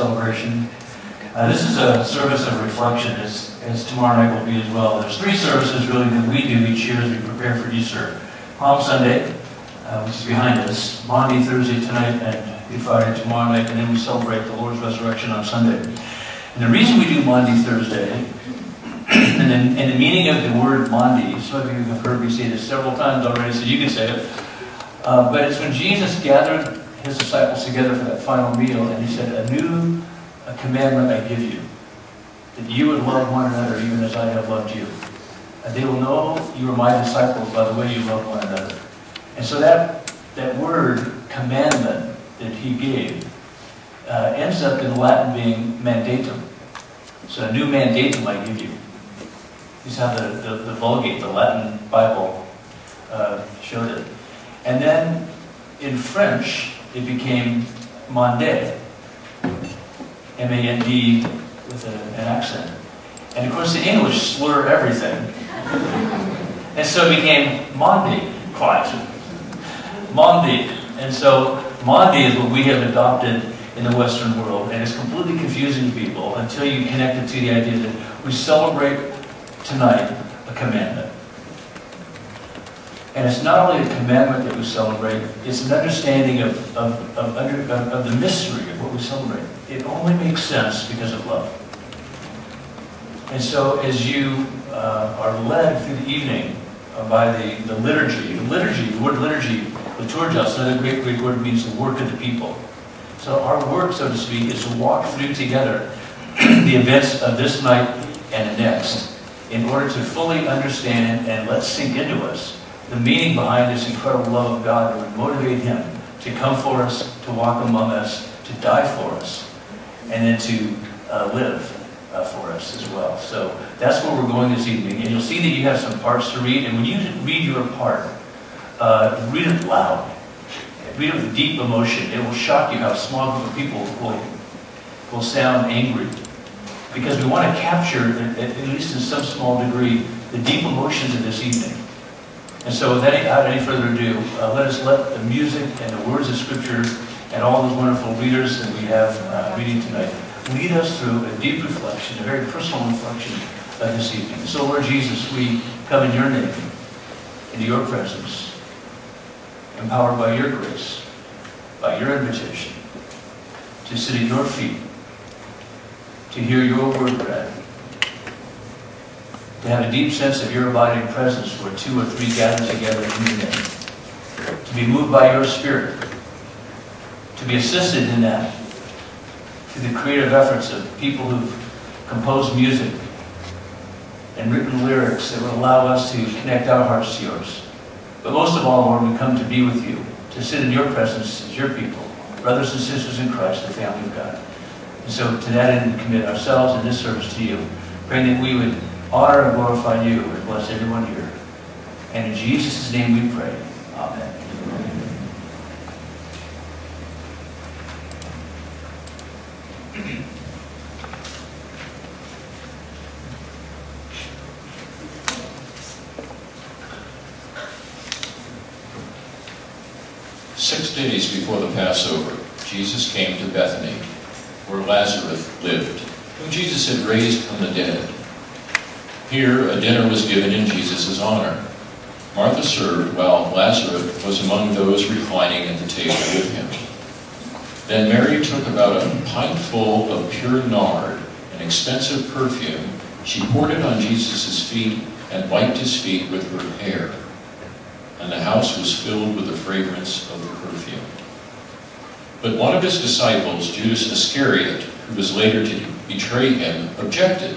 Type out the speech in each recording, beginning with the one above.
Celebration. Uh, this is a service of reflection, as, as tomorrow night will be as well. There's three services really that we do each year as we prepare for Easter. Palm Sunday, uh, which is behind us, Maundy, Thursday tonight, and Good Friday tomorrow night, and then we celebrate the Lord's resurrection on Sunday. And the reason we do Maundy, Thursday, and, then, and the meaning of the word Maundy, some of you have heard me say this several times already, so you can say it. Uh, but it's when Jesus gathered his disciples together for that final meal, and he said, A new commandment I give you, that you would love one another even as I have loved you. And they will know you are my disciples by the way you love one another. And so that, that word, commandment, that he gave, uh, ends up in Latin being mandatum. So a new mandatum I give you. This is how the, the, the Vulgate, the Latin Bible, uh, showed it. And then in French, it became Mande. M-A-N-D with a, an accent. And of course the English slur everything. and so it became Maundy, quite. Maundy. And so Maundy is what we have adopted in the Western world, and it's completely confusing to people until you connect it to the idea that we celebrate tonight a commandment. And it's not only a commandment that we celebrate, it's an understanding of, of, of, under, of, the mystery of what we celebrate. It only makes sense because of love. And so as you uh, are led through the evening uh, by the, the liturgy, the liturgy, the word liturgy, liturgios, another great Greek word means the work of the people. So our work, so to speak, is to walk through together the events of this night and the next in order to fully understand and let sink into us the meaning behind this incredible love of God that would motivate him to come for us, to walk among us, to die for us, and then to uh, live uh, for us as well. So that's where we're going this evening. And you'll see that you have some parts to read. And when you read your part, uh, read it loud. Read it with deep emotion. It will shock you how small group of people will, will sound angry. Because we want to capture, at least in some small degree, the deep emotions of this evening. And so without any further ado, uh, let us let the music and the words of Scripture and all those wonderful readers that we have uh, reading tonight lead us through a deep reflection, a very personal reflection of this evening. So Lord Jesus, we come in your name, into your presence, empowered by your grace, by your invitation, to sit at your feet, to hear your word read, to have a deep sense of your abiding presence where two or three gather together in your name, to be moved by your spirit, to be assisted in that through the creative efforts of people who've composed music and written lyrics that will allow us to connect our hearts to yours. But most of all, Lord, we come to be with you, to sit in your presence as your people, brothers and sisters in Christ, the family of God. And so to that end, we commit ourselves in this service to you, praying that we would honor and glorify you and bless everyone here. And in Jesus' name we pray. Amen. Six days before the Passover, Jesus came to Bethany, where Lazarus lived, whom Jesus had raised from the dead. Here, a dinner was given in Jesus' honor. Martha served, while Lazarus was among those reclining at the table with him. Then Mary took about a pintful of pure nard, an expensive perfume. She poured it on Jesus' feet and wiped his feet with her hair. And the house was filled with the fragrance of the perfume. But one of his disciples, Judas Iscariot, who was later to betray him, objected.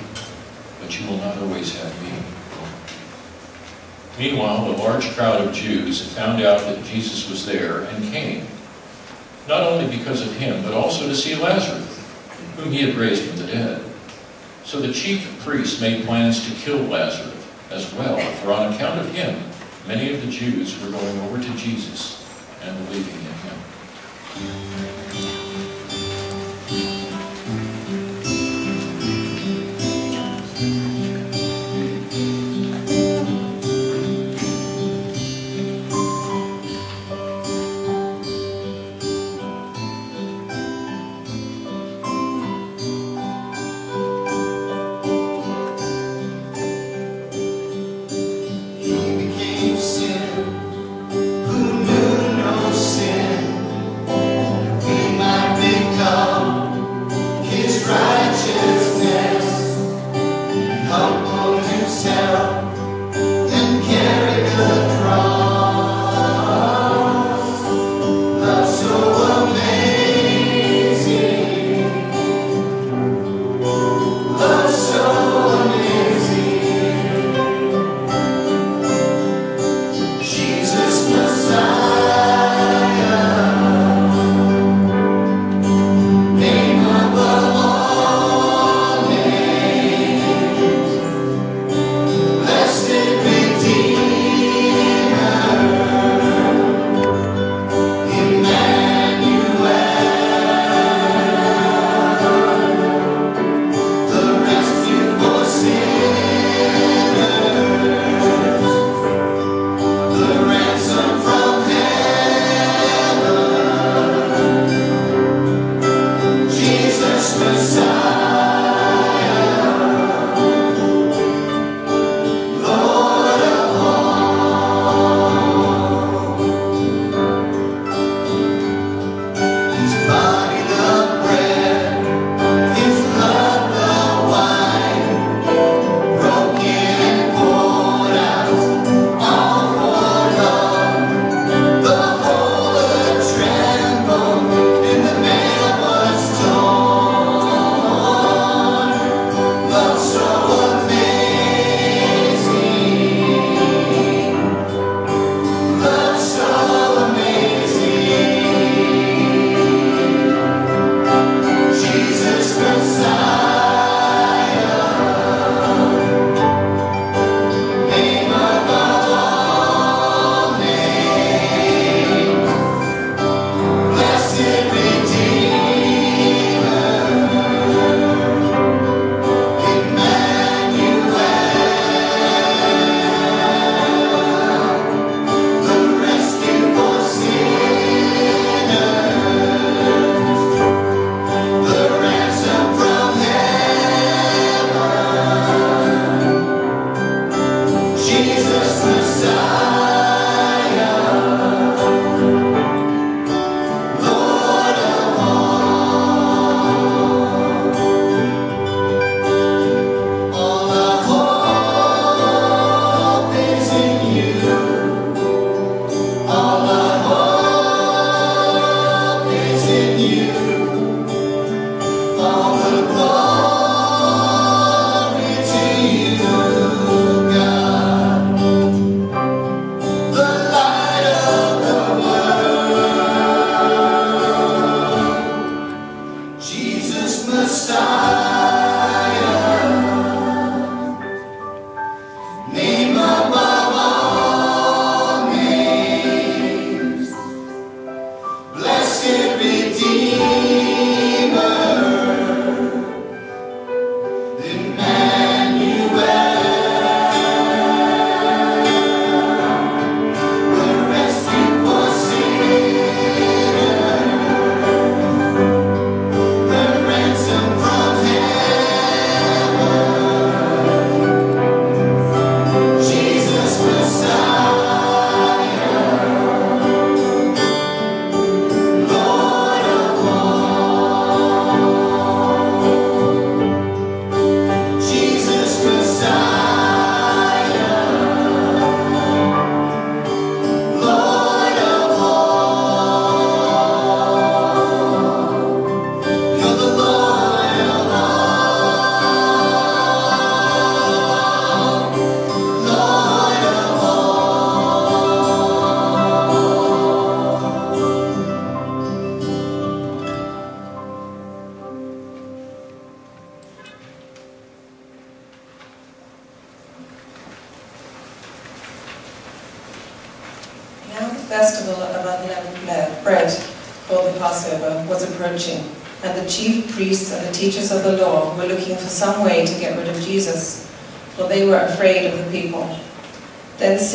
you will not always have me. Meanwhile, the large crowd of Jews found out that Jesus was there and came, not only because of him, but also to see Lazarus, whom he had raised from the dead. So the chief priests made plans to kill Lazarus as well, for on account of him, many of the Jews were going over to Jesus and believing in him.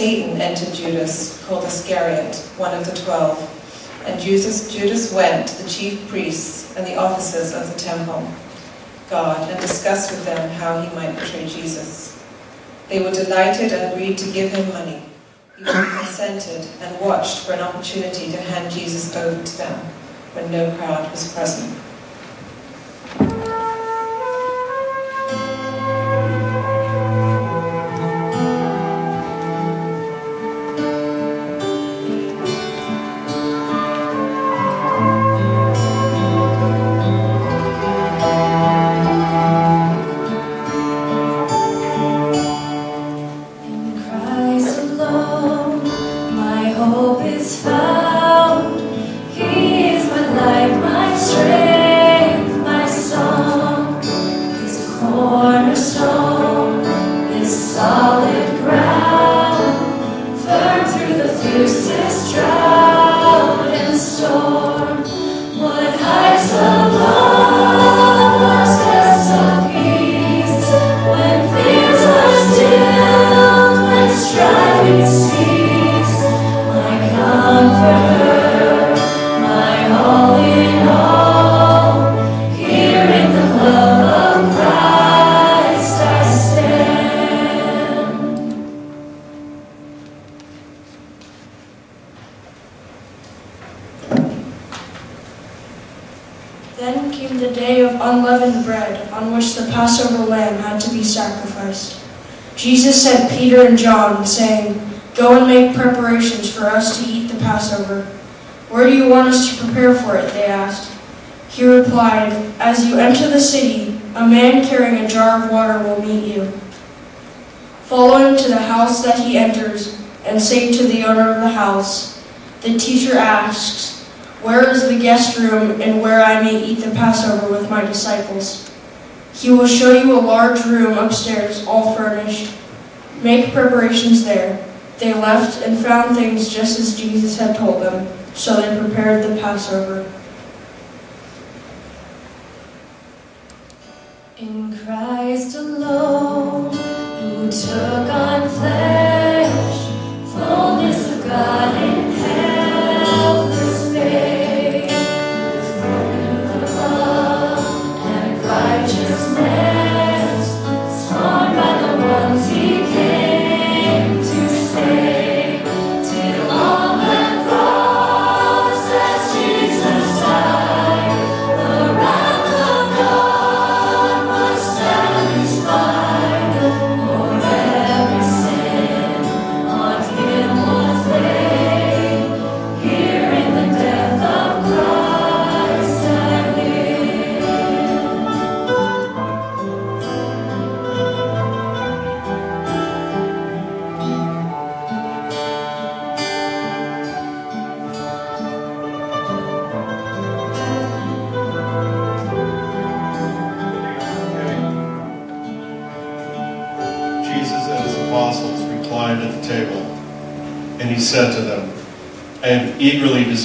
Satan entered Judas, called Iscariot, one of the twelve, and Judas, Judas went to the chief priests and the officers of the temple, God, and discussed with them how he might betray Jesus. They were delighted and agreed to give him money. He consented and watched for an opportunity to hand Jesus over to them when no crowd was present. Saying, Go and make preparations for us to eat the Passover. Where do you want us to prepare for it? They asked. He replied, As you enter the city, a man carrying a jar of water will meet you. Follow him to the house that he enters, and say to the owner of the house, The teacher asks, Where is the guest room and where I may eat the Passover with my disciples? He will show you a large room upstairs, all furnished. Make preparations there. They left and found things just as Jesus had told them, so they prepared the Passover. In Christ alone, who took on flesh,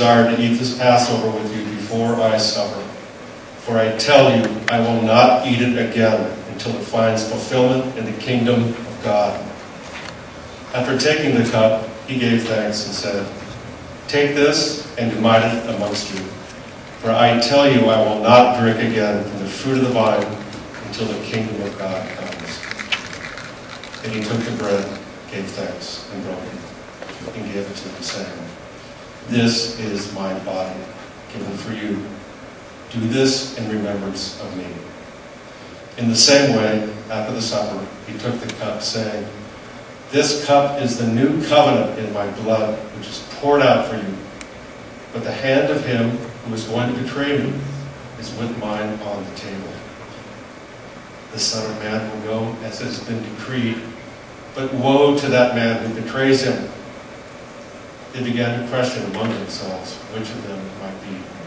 desired to eat this Passover with you before I suffer. For I tell you, I will not eat it again until it finds fulfillment in the kingdom of God. After taking the cup, he gave thanks and said, Take this and divide it amongst you. For I tell you, I will not drink again from the fruit of the vine until the kingdom of God comes. And he took the bread, gave thanks, and broke it and gave it to them, saying, This is my body given for you. Do this in remembrance of me. In the same way, after the supper, he took the cup, saying, This cup is the new covenant in my blood, which is poured out for you. But the hand of him who is going to betray me is with mine on the table. The Son of Man will go as has been decreed, but woe to that man who betrays him they began to question among themselves which of them might be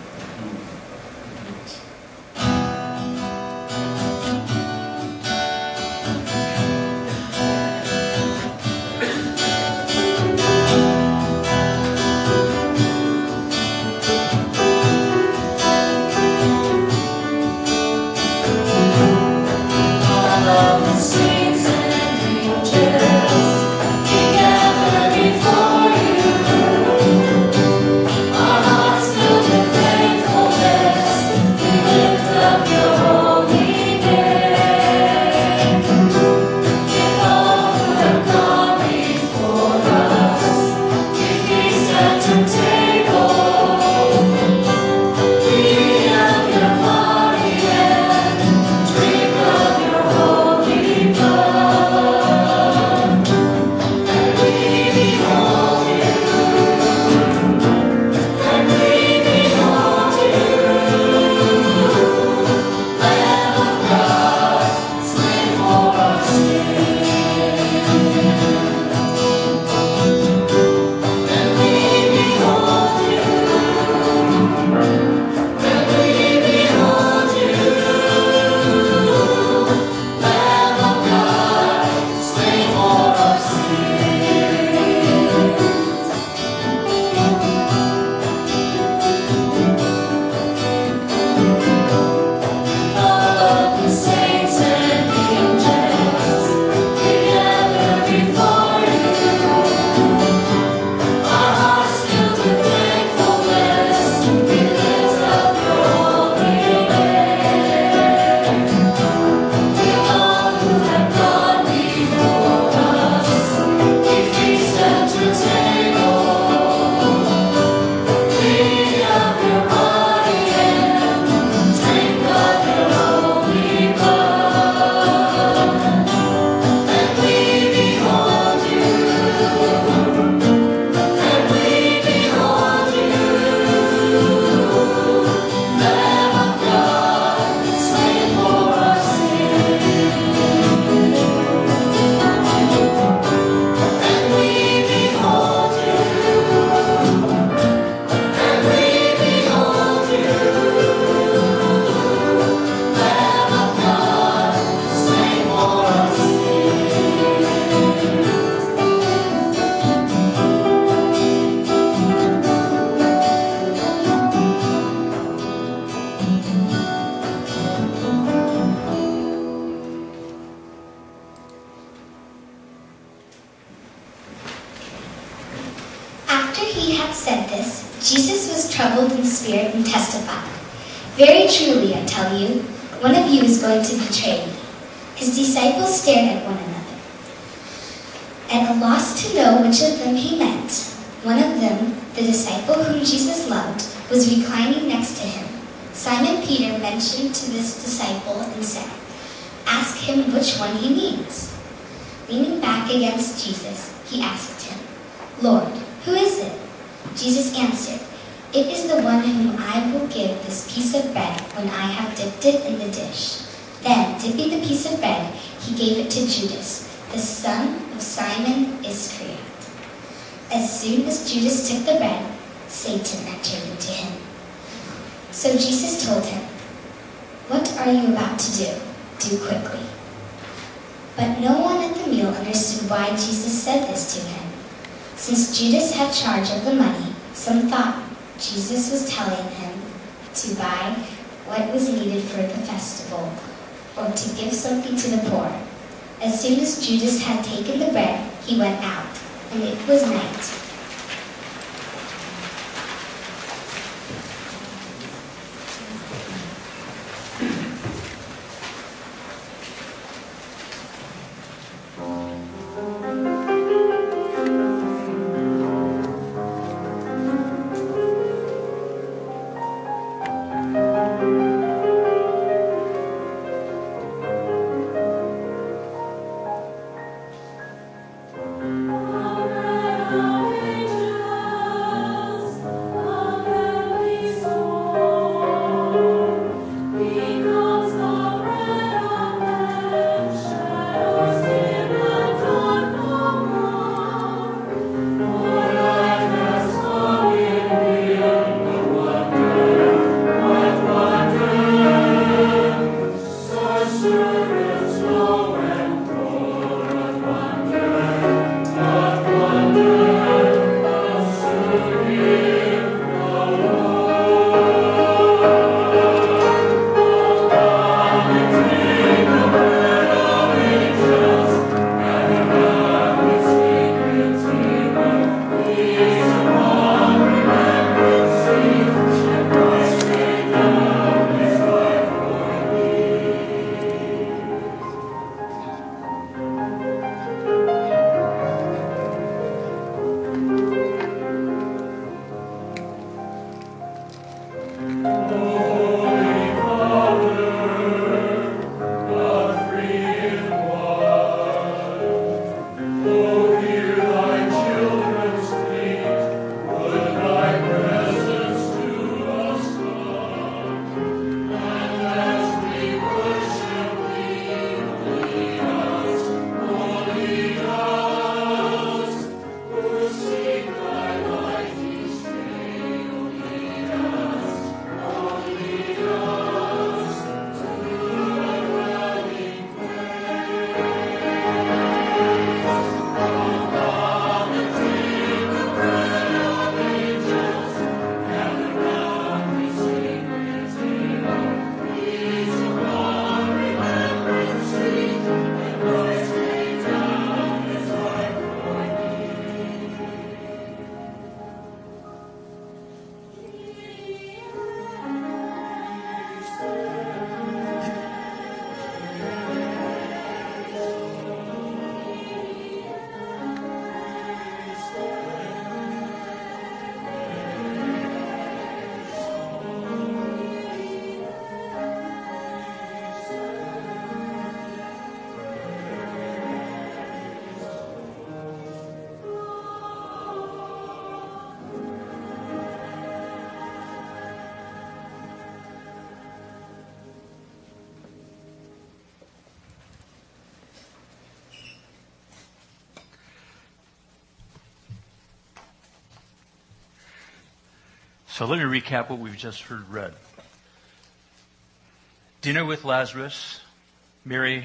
are you about to do? Do quickly. But no one at the meal understood why Jesus said this to him. Since Judas had charge of the money, some thought Jesus was telling him to buy what was needed for the festival or to give something to the poor. As soon as Judas had taken the bread, he went out, and it was night. So let me recap what we've just heard read. Dinner with Lazarus, Mary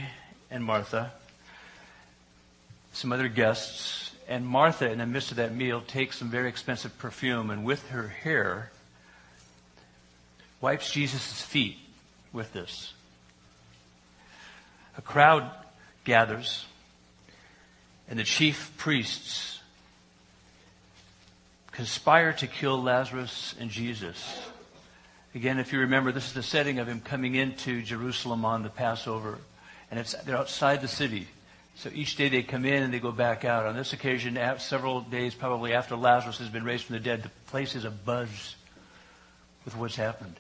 and Martha, some other guests, and Martha, in the midst of that meal, takes some very expensive perfume and with her hair wipes Jesus' feet with this. A crowd gathers, and the chief priests conspire to kill Lazarus and Jesus. Again, if you remember, this is the setting of him coming into Jerusalem on the Passover. And it's, they're outside the city. So each day they come in and they go back out. On this occasion, several days probably after Lazarus has been raised from the dead, the place is abuzz with what's happened.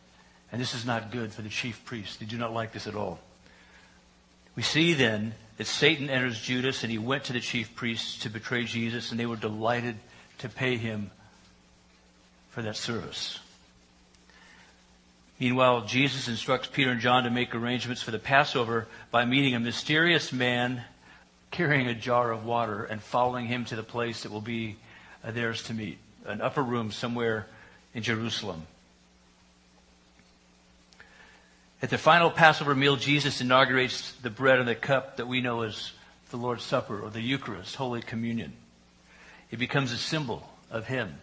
And this is not good for the chief priests. They do not like this at all. We see then that Satan enters Judas and he went to the chief priests to betray Jesus and they were delighted to pay him for that service. Meanwhile, Jesus instructs Peter and John to make arrangements for the Passover by meeting a mysterious man carrying a jar of water and following him to the place that will be uh, theirs to meet, an upper room somewhere in Jerusalem. At the final Passover meal, Jesus inaugurates the bread and the cup that we know as the Lord's Supper or the Eucharist, Holy Communion. It becomes a symbol of Him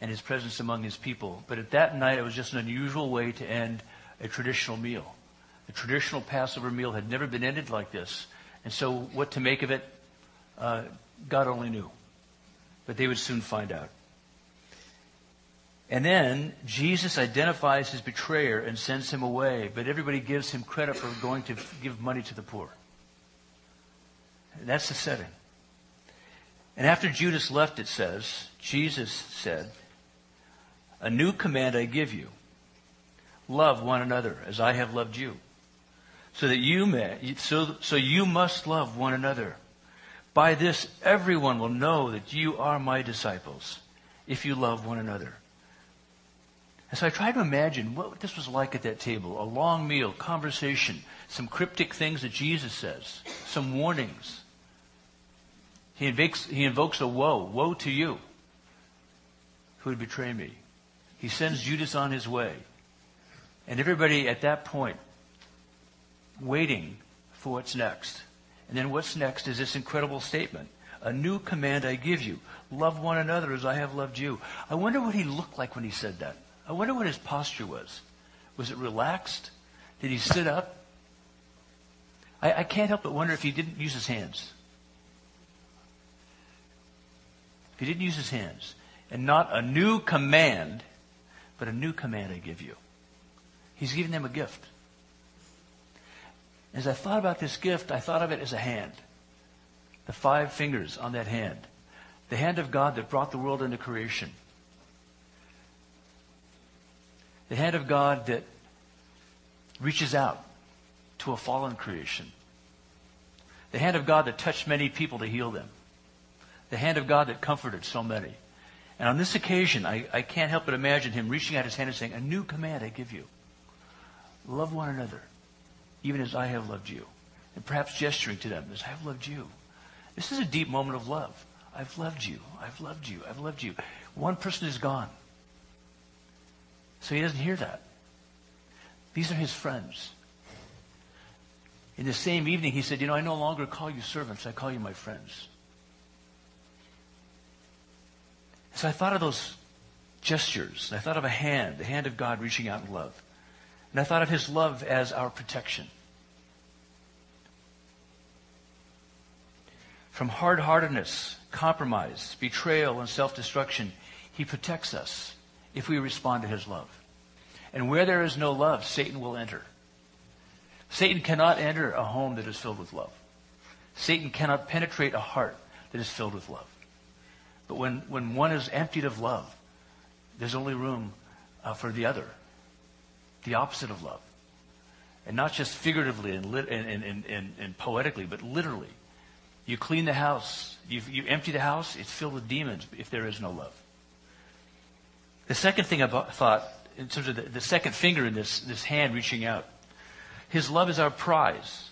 and His presence among His people. But at that night, it was just an unusual way to end a traditional meal. The traditional Passover meal had never been ended like this. And so, what to make of it, uh, God only knew. But they would soon find out. And then Jesus identifies his betrayer and sends him away, but everybody gives him credit for going to give money to the poor. That's the setting. And after Judas left, it says, Jesus said, A new command I give you love one another as I have loved you. So that you may, so, so you must love one another. By this, everyone will know that you are my disciples if you love one another. And so I tried to imagine what this was like at that table. A long meal, conversation, some cryptic things that Jesus says, some warnings. He invokes, he invokes a woe. Woe to you who would betray me. He sends Judas on his way. And everybody at that point waiting for what's next. And then what's next is this incredible statement. A new command I give you. Love one another as I have loved you. I wonder what he looked like when he said that. I wonder what his posture was. Was it relaxed? Did he sit up? I, I can't help but wonder if he didn't use his hands. If he didn't use his hands. And not a new command, but a new command I give you. He's giving them a gift. As I thought about this gift, I thought of it as a hand. The five fingers on that hand. The hand of God that brought the world into creation. The hand of God that reaches out to a fallen creation. The hand of God that touched many people to heal them. The hand of God that comforted so many. And on this occasion, I, I can't help but imagine him reaching out his hand and saying, A new command I give you. Love one another, even as I have loved you. And perhaps gesturing to them as I have loved you. This is a deep moment of love. I've loved you. I've loved you. I've loved you. One person is gone. So he doesn't hear that. These are his friends. In the same evening, he said, You know, I no longer call you servants, I call you my friends. So I thought of those gestures. I thought of a hand, the hand of God reaching out in love. And I thought of his love as our protection. From hard heartedness, compromise, betrayal, and self destruction, he protects us if we respond to his love. And where there is no love, Satan will enter. Satan cannot enter a home that is filled with love. Satan cannot penetrate a heart that is filled with love. But when, when one is emptied of love, there's only room uh, for the other, the opposite of love. And not just figuratively and, lit- and, and, and, and poetically, but literally. You clean the house, you, you empty the house, it's filled with demons if there is no love. The second thing I thought, in terms of the, the second finger in this, this hand reaching out, his love is our prize.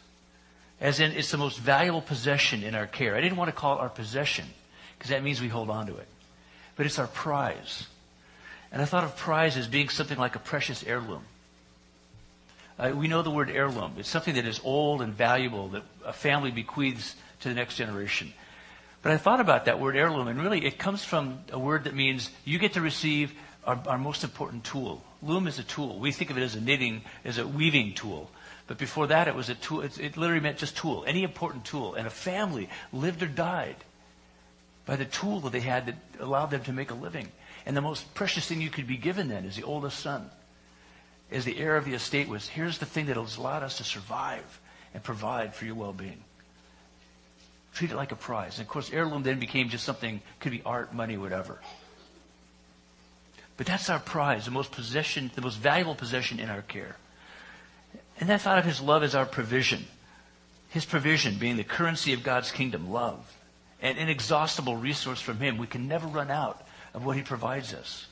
As in, it's the most valuable possession in our care. I didn't want to call it our possession, because that means we hold on to it. But it's our prize. And I thought of prize as being something like a precious heirloom. Uh, we know the word heirloom. It's something that is old and valuable that a family bequeaths to the next generation. But I thought about that word heirloom, and really it comes from a word that means you get to receive our, our most important tool. Loom is a tool. We think of it as a knitting, as a weaving tool. But before that, it was a tool. It, it literally meant just tool, any important tool. And a family lived or died by the tool that they had that allowed them to make a living. And the most precious thing you could be given then is the oldest son, as the heir of the estate was, here's the thing that has allowed us to survive and provide for your well-being. Treat it like a prize. And of course, heirloom then became just something, could be art, money, whatever. But that's our prize, the most possession, the most valuable possession in our care. And that thought of his love as our provision. His provision being the currency of God's kingdom, love. An inexhaustible resource from him. We can never run out of what he provides us.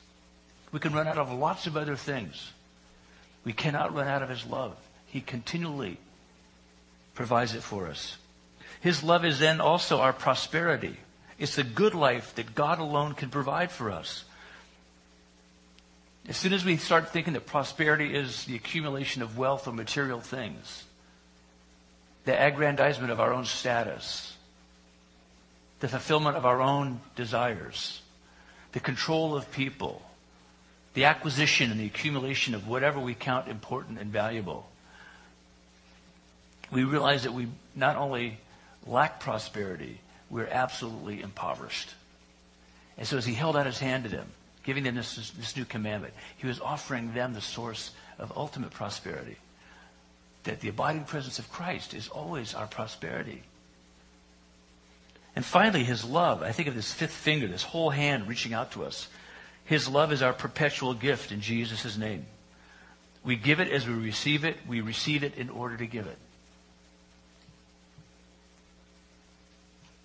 We can run out of lots of other things. We cannot run out of his love. He continually provides it for us. His love is then also our prosperity. It's the good life that God alone can provide for us. As soon as we start thinking that prosperity is the accumulation of wealth or material things, the aggrandizement of our own status, the fulfillment of our own desires, the control of people, the acquisition and the accumulation of whatever we count important and valuable, we realize that we not only lack prosperity, we're absolutely impoverished. And so as he held out his hand to them, giving them this, this new commandment. He was offering them the source of ultimate prosperity. That the abiding presence of Christ is always our prosperity. And finally, his love. I think of this fifth finger, this whole hand reaching out to us. His love is our perpetual gift in Jesus' name. We give it as we receive it. We receive it in order to give it.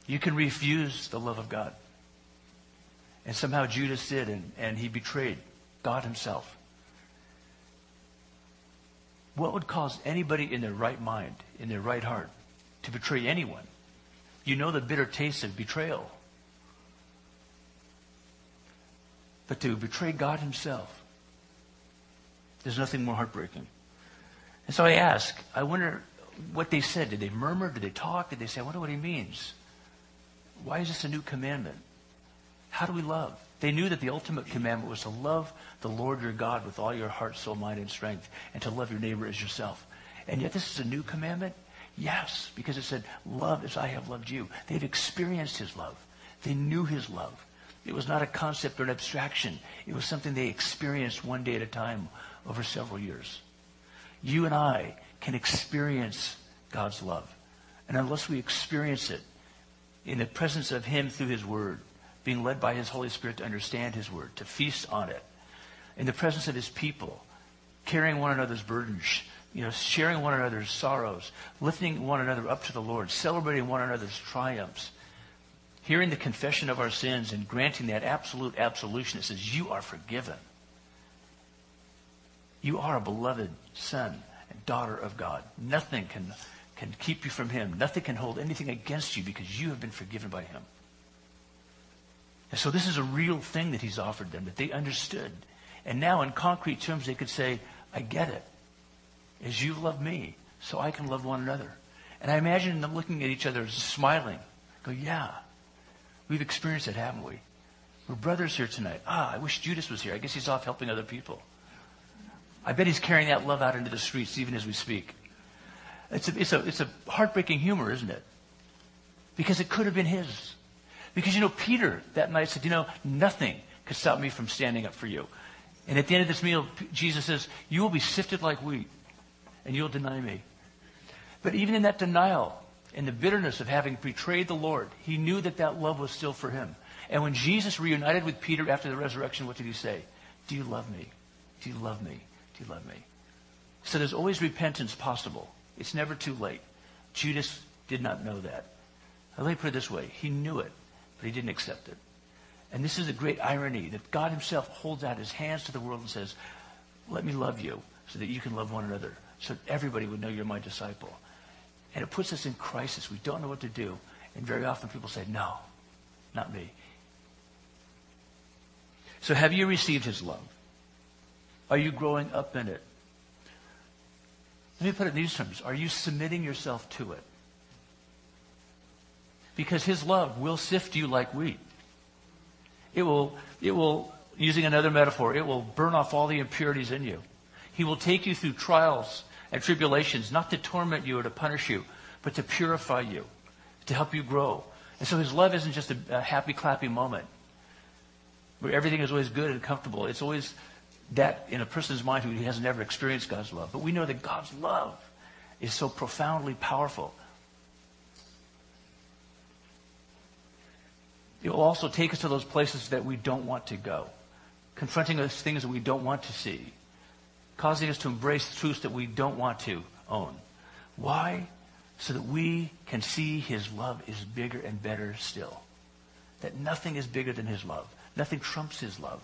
You can refuse the love of God. And somehow Judas did, and, and he betrayed God himself. What would cause anybody in their right mind, in their right heart, to betray anyone? You know the bitter taste of betrayal. But to betray God himself, there's nothing more heartbreaking. And so I ask, I wonder what they said. Did they murmur? Did they talk? Did they say, I wonder what he means? Why is this a new commandment? How do we love? They knew that the ultimate commandment was to love the Lord your God with all your heart, soul, mind, and strength, and to love your neighbor as yourself. And yet this is a new commandment? Yes, because it said, love as I have loved you. They've experienced his love. They knew his love. It was not a concept or an abstraction. It was something they experienced one day at a time over several years. You and I can experience God's love. And unless we experience it in the presence of him through his word, being led by his Holy Spirit to understand his word, to feast on it, in the presence of his people, carrying one another's burdens, you know, sharing one another's sorrows, lifting one another up to the Lord, celebrating one another's triumphs, hearing the confession of our sins and granting that absolute absolution that says, you are forgiven. You are a beloved son and daughter of God. Nothing can, can keep you from him. Nothing can hold anything against you because you have been forgiven by him. And so this is a real thing that he's offered them that they understood. And now in concrete terms they could say, I get it. As you love me, so I can love one another. And I imagine them looking at each other, smiling. Go, yeah. We've experienced it, haven't we? We're brothers here tonight. Ah, I wish Judas was here. I guess he's off helping other people. I bet he's carrying that love out into the streets even as we speak. It's a, it's a, it's a heartbreaking humor, isn't it? Because it could have been his. Because, you know, Peter that night said, you know, nothing could stop me from standing up for you. And at the end of this meal, Jesus says, you will be sifted like wheat, and you'll deny me. But even in that denial, in the bitterness of having betrayed the Lord, he knew that that love was still for him. And when Jesus reunited with Peter after the resurrection, what did he say? Do you love me? Do you love me? Do you love me? So there's always repentance possible. It's never too late. Judas did not know that. Let me put it this way. He knew it but he didn't accept it. And this is a great irony that God himself holds out his hands to the world and says, let me love you so that you can love one another, so everybody would know you're my disciple. And it puts us in crisis. We don't know what to do. And very often people say, no, not me. So have you received his love? Are you growing up in it? Let me put it in these terms. Are you submitting yourself to it? Because his love will sift you like wheat. It will, it will, using another metaphor, it will burn off all the impurities in you. He will take you through trials and tribulations, not to torment you or to punish you, but to purify you, to help you grow. And so his love isn't just a, a happy, clappy moment where everything is always good and comfortable. It's always that in a person's mind who has never experienced God's love. But we know that God's love is so profoundly powerful. It will also take us to those places that we don't want to go, confronting us things that we don't want to see, causing us to embrace truths that we don't want to own. Why? So that we can see his love is bigger and better still. That nothing is bigger than his love. Nothing trumps his love.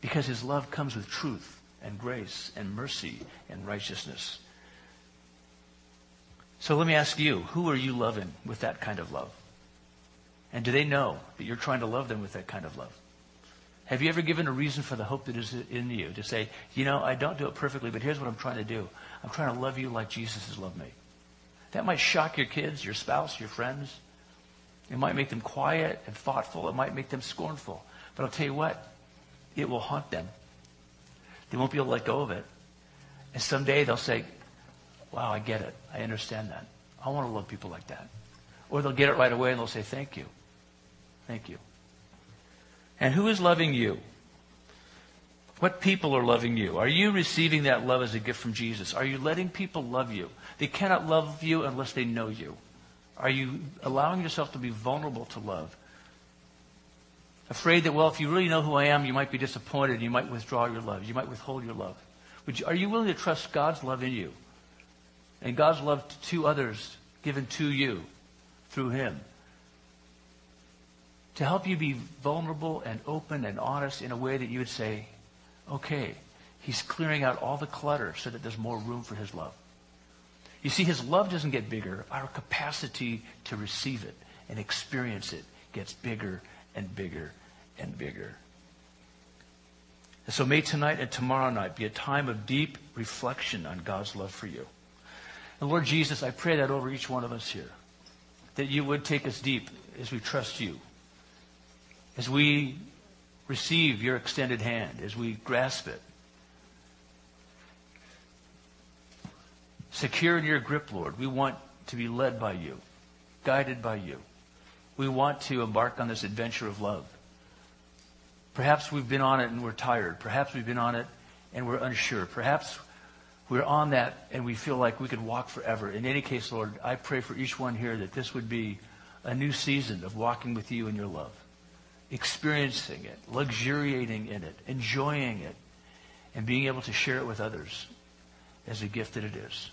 Because his love comes with truth and grace and mercy and righteousness. So let me ask you, who are you loving with that kind of love? And do they know that you're trying to love them with that kind of love? Have you ever given a reason for the hope that is in you to say, you know, I don't do it perfectly, but here's what I'm trying to do. I'm trying to love you like Jesus has loved me. That might shock your kids, your spouse, your friends. It might make them quiet and thoughtful. It might make them scornful. But I'll tell you what, it will haunt them. They won't be able to let go of it. And someday they'll say, wow, I get it. I understand that. I want to love people like that. Or they'll get it right away and they'll say, thank you. Thank you. And who is loving you? What people are loving you? Are you receiving that love as a gift from Jesus? Are you letting people love you? They cannot love you unless they know you. Are you allowing yourself to be vulnerable to love? Afraid that, well, if you really know who I am, you might be disappointed. You might withdraw your love. You might withhold your love. You, are you willing to trust God's love in you? And God's love to others given to you through Him. To help you be vulnerable and open and honest in a way that you would say, okay, He's clearing out all the clutter so that there's more room for His love. You see, His love doesn't get bigger. Our capacity to receive it and experience it gets bigger and bigger and bigger. And so may tonight and tomorrow night be a time of deep reflection on God's love for you. And Lord Jesus, I pray that over each one of us here, that you would take us deep as we trust you, as we receive your extended hand, as we grasp it, Secure in your grip, Lord. We want to be led by you, guided by you. We want to embark on this adventure of love. Perhaps we've been on it and we're tired. Perhaps we've been on it and we're unsure. Perhaps we're on that and we feel like we could walk forever. In any case, Lord, I pray for each one here that this would be a new season of walking with you in your love, experiencing it, luxuriating in it, enjoying it, and being able to share it with others as a gift that it is.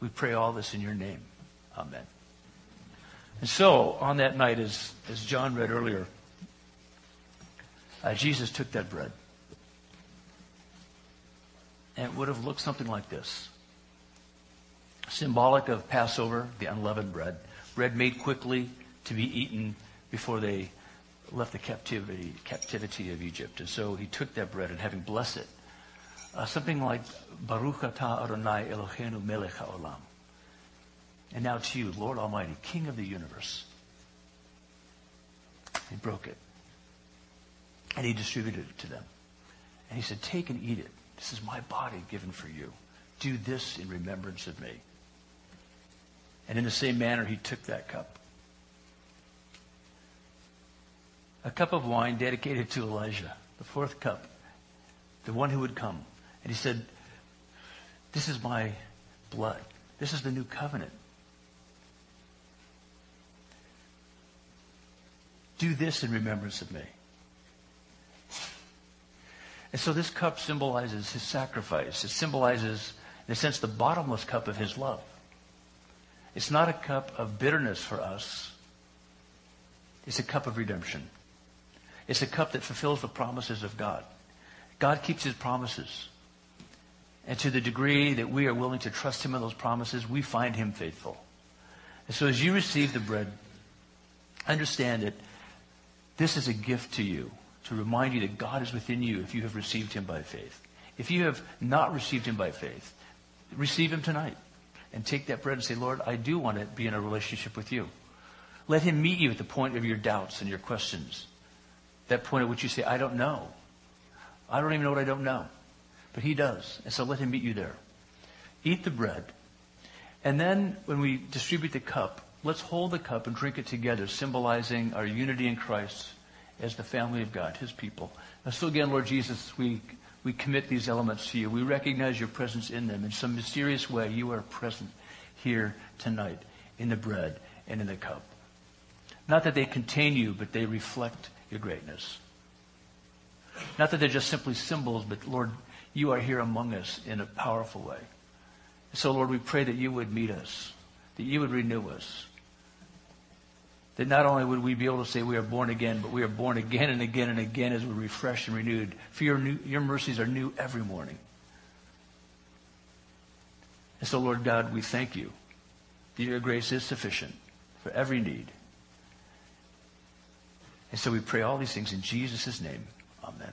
We pray all this in your name. Amen. And so, on that night, as, as John read earlier, uh, Jesus took that bread. And it would have looked something like this symbolic of Passover, the unleavened bread, bread made quickly to be eaten before they left the captivity, captivity of Egypt. And so he took that bread and having blessed it, uh, something like Baruch atah Adonai Eloheinu melech haolam. And now to you, Lord Almighty, King of the universe. He broke it. And he distributed it to them. And he said, take and eat it. This is my body given for you. Do this in remembrance of me. And in the same manner, he took that cup. A cup of wine dedicated to Elijah, the fourth cup, the one who would come. And he said, This is my blood. This is the new covenant. Do this in remembrance of me. And so this cup symbolizes his sacrifice. It symbolizes, in a sense, the bottomless cup of his love. It's not a cup of bitterness for us. It's a cup of redemption. It's a cup that fulfills the promises of God. God keeps his promises. And to the degree that we are willing to trust him in those promises, we find him faithful. And so as you receive the bread, understand that this is a gift to you to remind you that God is within you if you have received him by faith. If you have not received him by faith, receive him tonight and take that bread and say, Lord, I do want to be in a relationship with you. Let him meet you at the point of your doubts and your questions. That point at which you say, I don't know. I don't even know what I don't know. But he does. And so let him meet you there. Eat the bread. And then when we distribute the cup, let's hold the cup and drink it together, symbolizing our unity in Christ as the family of God, His people. And so again, Lord Jesus, we, we commit these elements to you. We recognize your presence in them. In some mysterious way, you are present here tonight in the bread and in the cup. Not that they contain you, but they reflect your greatness. Not that they're just simply symbols, but Lord, you are here among us in a powerful way. So, Lord, we pray that you would meet us, that you would renew us. That not only would we be able to say we are born again, but we are born again and again and again as we're refreshed and renewed. For your, new, your mercies are new every morning. And so, Lord God, we thank you that your grace is sufficient for every need. And so we pray all these things in Jesus' name. Amen.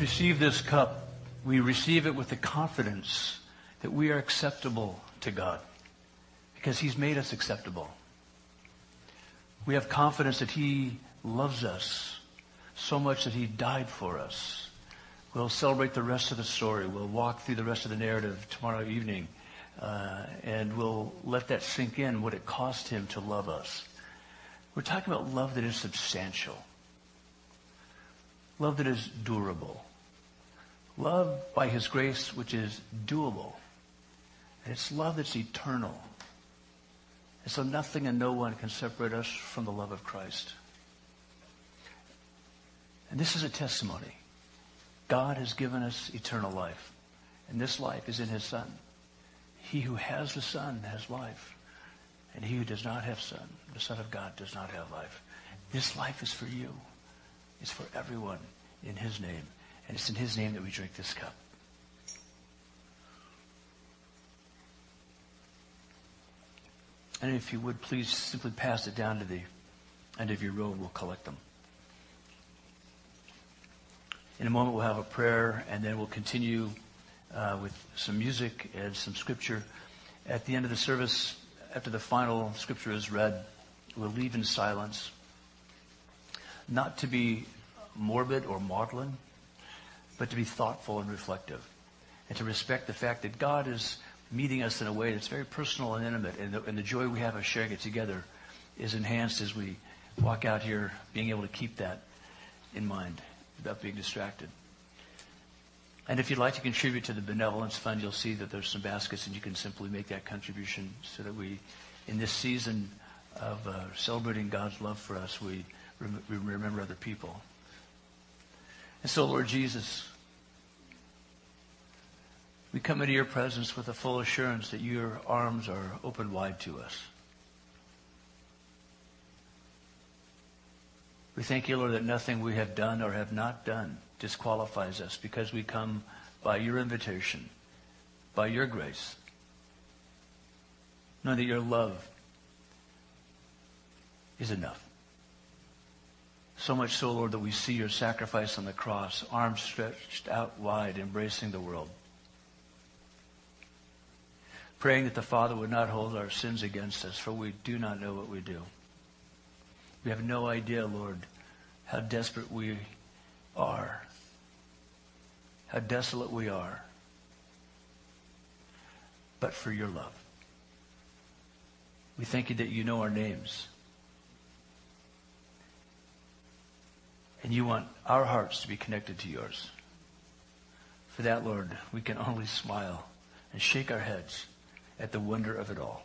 Receive this cup, we receive it with the confidence that we are acceptable to God because He's made us acceptable. We have confidence that He loves us so much that He died for us. We'll celebrate the rest of the story. We'll walk through the rest of the narrative tomorrow evening, uh, and we'll let that sink in what it cost Him to love us. We're talking about love that is substantial. Love that is durable. Love by His grace which is doable. And it's love that's eternal. And so nothing and no one can separate us from the love of Christ. And this is a testimony. God has given us eternal life. And this life is in His Son. He who has the Son has life. And he who does not have Son, the Son of God, does not have life. This life is for you. It's for everyone in his name. And it's in his name that we drink this cup. And if you would, please simply pass it down to the end of your road. We'll collect them. In a moment, we'll have a prayer, and then we'll continue uh, with some music and some scripture. At the end of the service, after the final scripture is read, we'll leave in silence. Not to be morbid or maudlin, but to be thoughtful and reflective. And to respect the fact that God is meeting us in a way that's very personal and intimate, and the, and the joy we have of sharing it together is enhanced as we walk out here, being able to keep that in mind without being distracted. And if you'd like to contribute to the benevolence fund, you'll see that there's some baskets, and you can simply make that contribution so that we, in this season of uh, celebrating God's love for us, we, we remember other people. And so, Lord Jesus, we come into your presence with a full assurance that your arms are open wide to us. We thank you, Lord, that nothing we have done or have not done disqualifies us because we come by your invitation, by your grace, knowing that your love is enough. So much so, Lord, that we see your sacrifice on the cross, arms stretched out wide, embracing the world. Praying that the Father would not hold our sins against us, for we do not know what we do. We have no idea, Lord, how desperate we are, how desolate we are, but for your love. We thank you that you know our names. And you want our hearts to be connected to yours. For that, Lord, we can only smile and shake our heads at the wonder of it all.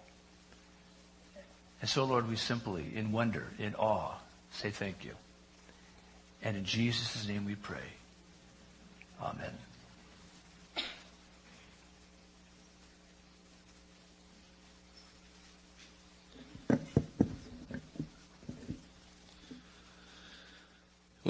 And so, Lord, we simply, in wonder, in awe, say thank you. And in Jesus' name we pray. Amen.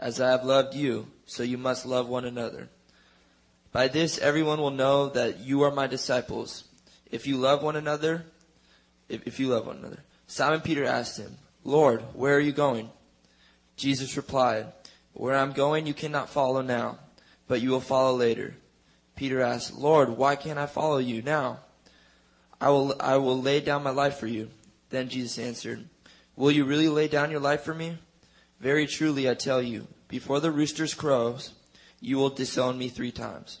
As I have loved you, so you must love one another. By this everyone will know that you are my disciples, if you love one another, if, if you love one another. Simon Peter asked him, Lord, where are you going? Jesus replied, Where I'm going you cannot follow now, but you will follow later. Peter asked, Lord, why can't I follow you now? I will, I will lay down my life for you. Then Jesus answered, Will you really lay down your life for me? Very truly I tell you, before the roosters crows, you will disown me three times.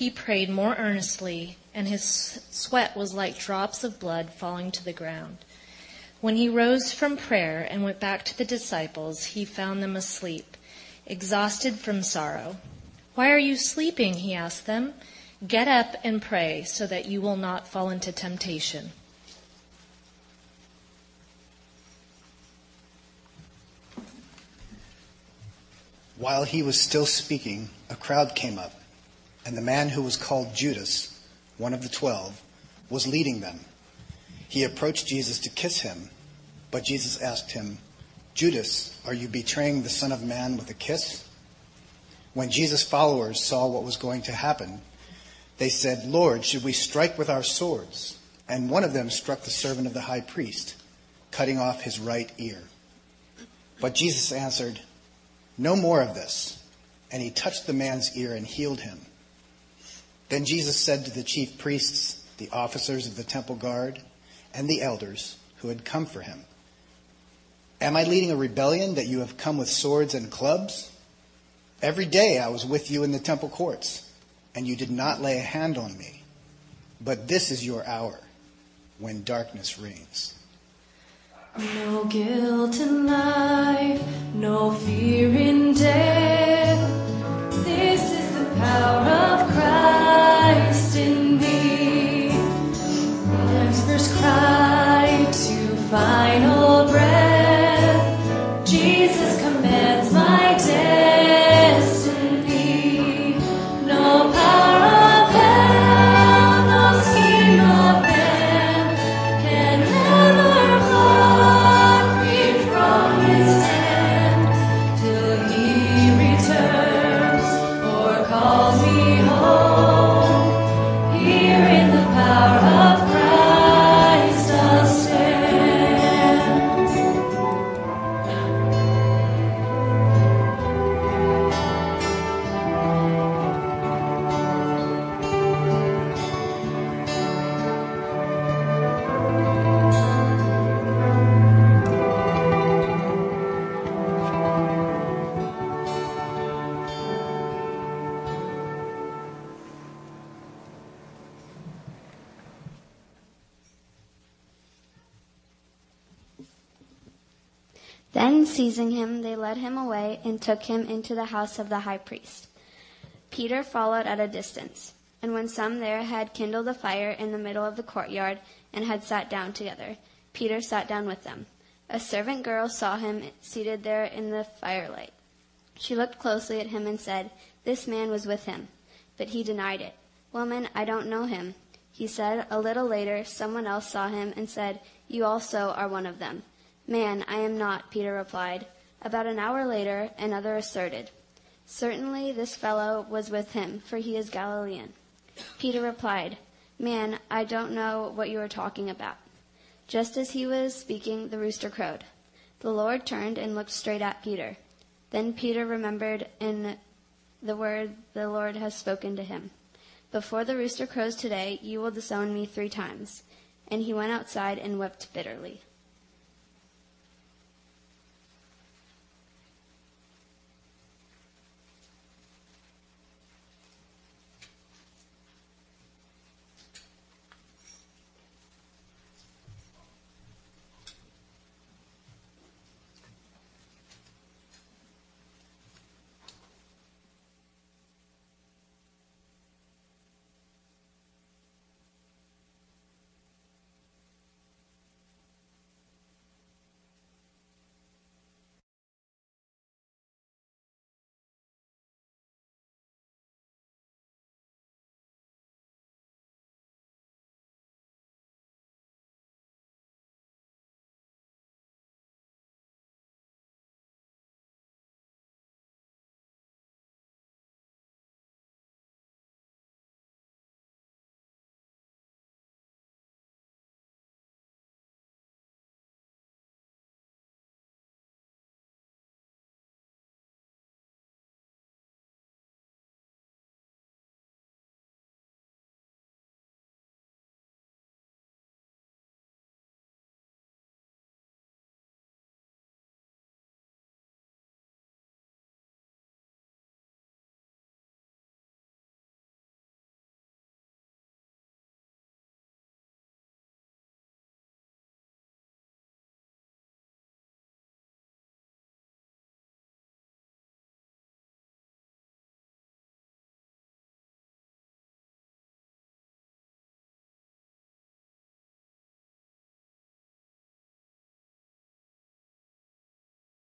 he prayed more earnestly, and his sweat was like drops of blood falling to the ground. When he rose from prayer and went back to the disciples, he found them asleep, exhausted from sorrow. Why are you sleeping? He asked them. Get up and pray so that you will not fall into temptation. While he was still speaking, a crowd came up, and the man who was called Judas, one of the twelve, was leading them. He approached Jesus to kiss him, but Jesus asked him, Judas, are you betraying the Son of Man with a kiss? When Jesus' followers saw what was going to happen, they said, Lord, should we strike with our swords? And one of them struck the servant of the high priest, cutting off his right ear. But Jesus answered, No more of this. And he touched the man's ear and healed him. Then Jesus said to the chief priests, the officers of the temple guard, and the elders who had come for him, Am I leading a rebellion that you have come with swords and clubs? Every day I was with you in the temple courts and you did not lay a hand on me. But this is your hour when darkness reigns. No guilt in life, no fear in death. This is the power of Christ in me. Life's first cry to final breath. And took him into the house of the high priest. Peter followed at a distance. And when some there had kindled a fire in the middle of the courtyard and had sat down together, Peter sat down with them. A servant girl saw him seated there in the firelight. She looked closely at him and said, This man was with him. But he denied it. Woman, I don't know him. He said, A little later, someone else saw him and said, You also are one of them. Man, I am not, Peter replied. About an hour later, another asserted, Certainly this fellow was with him, for he is Galilean. Peter replied, Man, I don't know what you are talking about. Just as he was speaking, the rooster crowed. The Lord turned and looked straight at Peter. Then Peter remembered in the word the Lord has spoken to him. Before the rooster crows today, you will disown me three times. And he went outside and wept bitterly.